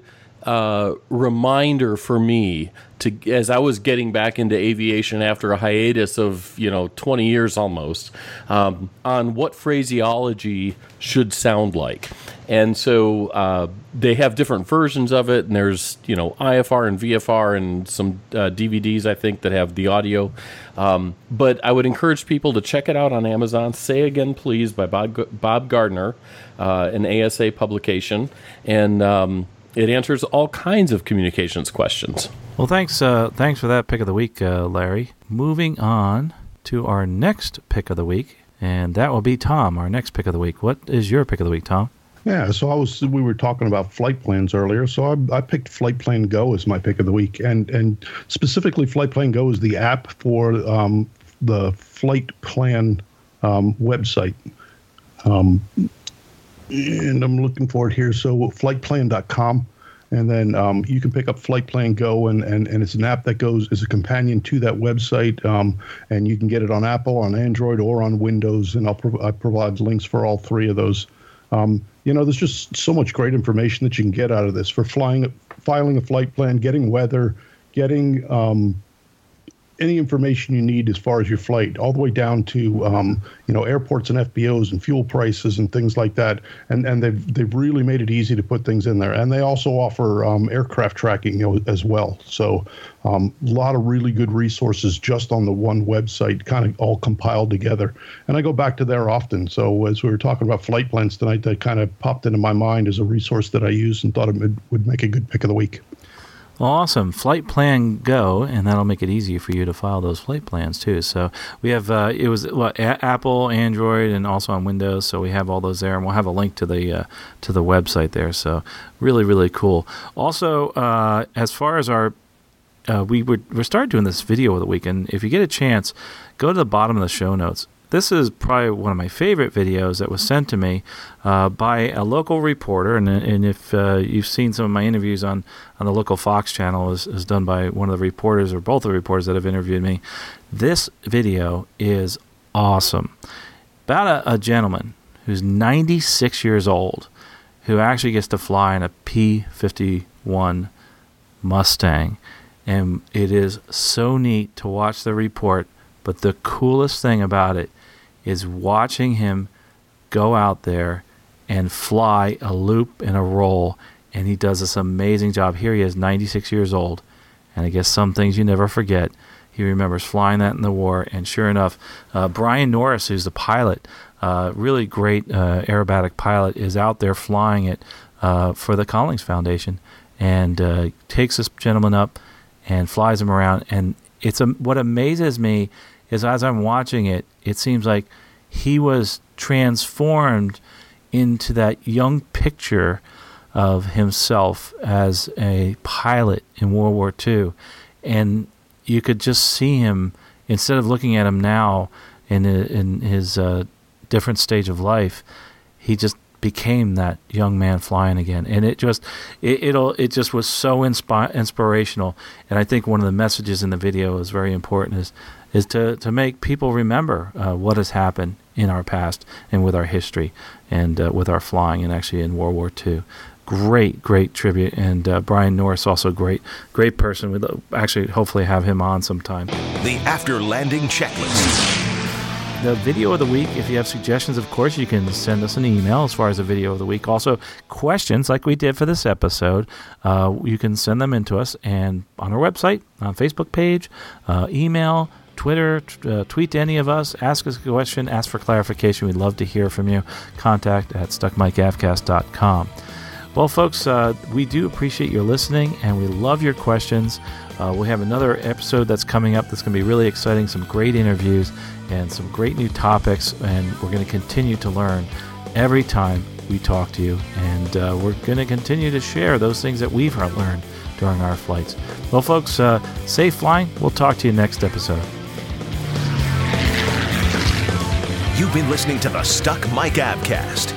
uh, reminder for me to as I was getting back into aviation after a hiatus of you know 20 years almost um, on what phraseology should sound like. And so uh, they have different versions of it, and there's you know IFR and VFR and some uh, DVDs I think that have the audio. Um, but I would encourage people to check it out on Amazon. Say again, please, by Bob, Bob Gardner, uh, an ASA publication, and um, it answers all kinds of communications questions. Well, thanks, uh, thanks for that pick of the week, uh, Larry. Moving on to our next pick of the week, and that will be Tom. Our next pick of the week. What is your pick of the week, Tom? Yeah, so I was we were talking about flight plans earlier, so I, I picked Flight Plan Go as my pick of the week, and and specifically Flight Plan Go is the app for um, the flight plan um, website. Um, and I'm looking for it here. So flightplan.com. And then um, you can pick up Flight Plan Go, and, and, and it's an app that goes as a companion to that website. Um, and you can get it on Apple, on Android, or on Windows. And I'll I provide links for all three of those. Um, you know, there's just so much great information that you can get out of this for flying, filing a flight plan, getting weather, getting um, any information you need as far as your flight, all the way down to um, you know airports and FBOs and fuel prices and things like that. And and they've they've really made it easy to put things in there. And they also offer um, aircraft tracking you know, as well. So a um, lot of really good resources just on the one website, kind of all compiled together. And I go back to there often. So as we were talking about flight plans tonight, that kind of popped into my mind as a resource that I use and thought it would, would make a good pick of the week. Well, awesome. Flight Plan Go, and that'll make it easier for you to file those flight plans too. So we have uh, it was what, a- Apple, Android, and also on Windows. So we have all those there, and we'll have a link to the uh, to the website there. So really, really cool. Also, uh, as far as our uh, we were we started doing this video of the week, and if you get a chance, go to the bottom of the show notes. This is probably one of my favorite videos that was sent to me uh, by a local reporter. And, and if uh, you've seen some of my interviews on, on the local Fox channel, is, is done by one of the reporters or both of the reporters that have interviewed me. This video is awesome. About a, a gentleman who's 96 years old who actually gets to fly in a P 51 Mustang. And it is so neat to watch the report. But the coolest thing about it is watching him go out there and fly a loop and a roll. And he does this amazing job. Here he is, 96 years old. And I guess some things you never forget. He remembers flying that in the war. And sure enough, uh, Brian Norris, who's the pilot, uh, really great uh, aerobatic pilot, is out there flying it uh, for the Collings Foundation and uh, takes this gentleman up and flies him around. And it's what amazes me is as I'm watching it, it seems like he was transformed into that young picture of himself as a pilot in World War II. And you could just see him, instead of looking at him now in, in his uh, different stage of life, he just became that young man flying again and it just it, it'll it just was so inspi- inspirational and i think one of the messages in the video is very important is is to, to make people remember uh, what has happened in our past and with our history and uh, with our flying and actually in World War II. Great, great tribute, and uh, Brian Norris also great, great person. We'd actually hopefully have him on sometime. The after landing checklist the video of the week. If you have suggestions, of course, you can send us an email as far as the video of the week. Also, questions like we did for this episode, uh, you can send them in to us and on our website, on Facebook page, uh, email, Twitter, uh, tweet to any of us, ask us a question, ask for clarification. We'd love to hear from you. Contact at stuckmicavcast.com. Well, folks, uh, we do appreciate your listening and we love your questions. Uh, we have another episode that's coming up that's going to be really exciting, some great interviews and some great new topics, and we're going to continue to learn every time we talk to you. And uh, we're going to continue to share those things that we've learned during our flights. Well, folks, uh, safe flying. We'll talk to you next episode. You've been listening to the Stuck Mic Avcast.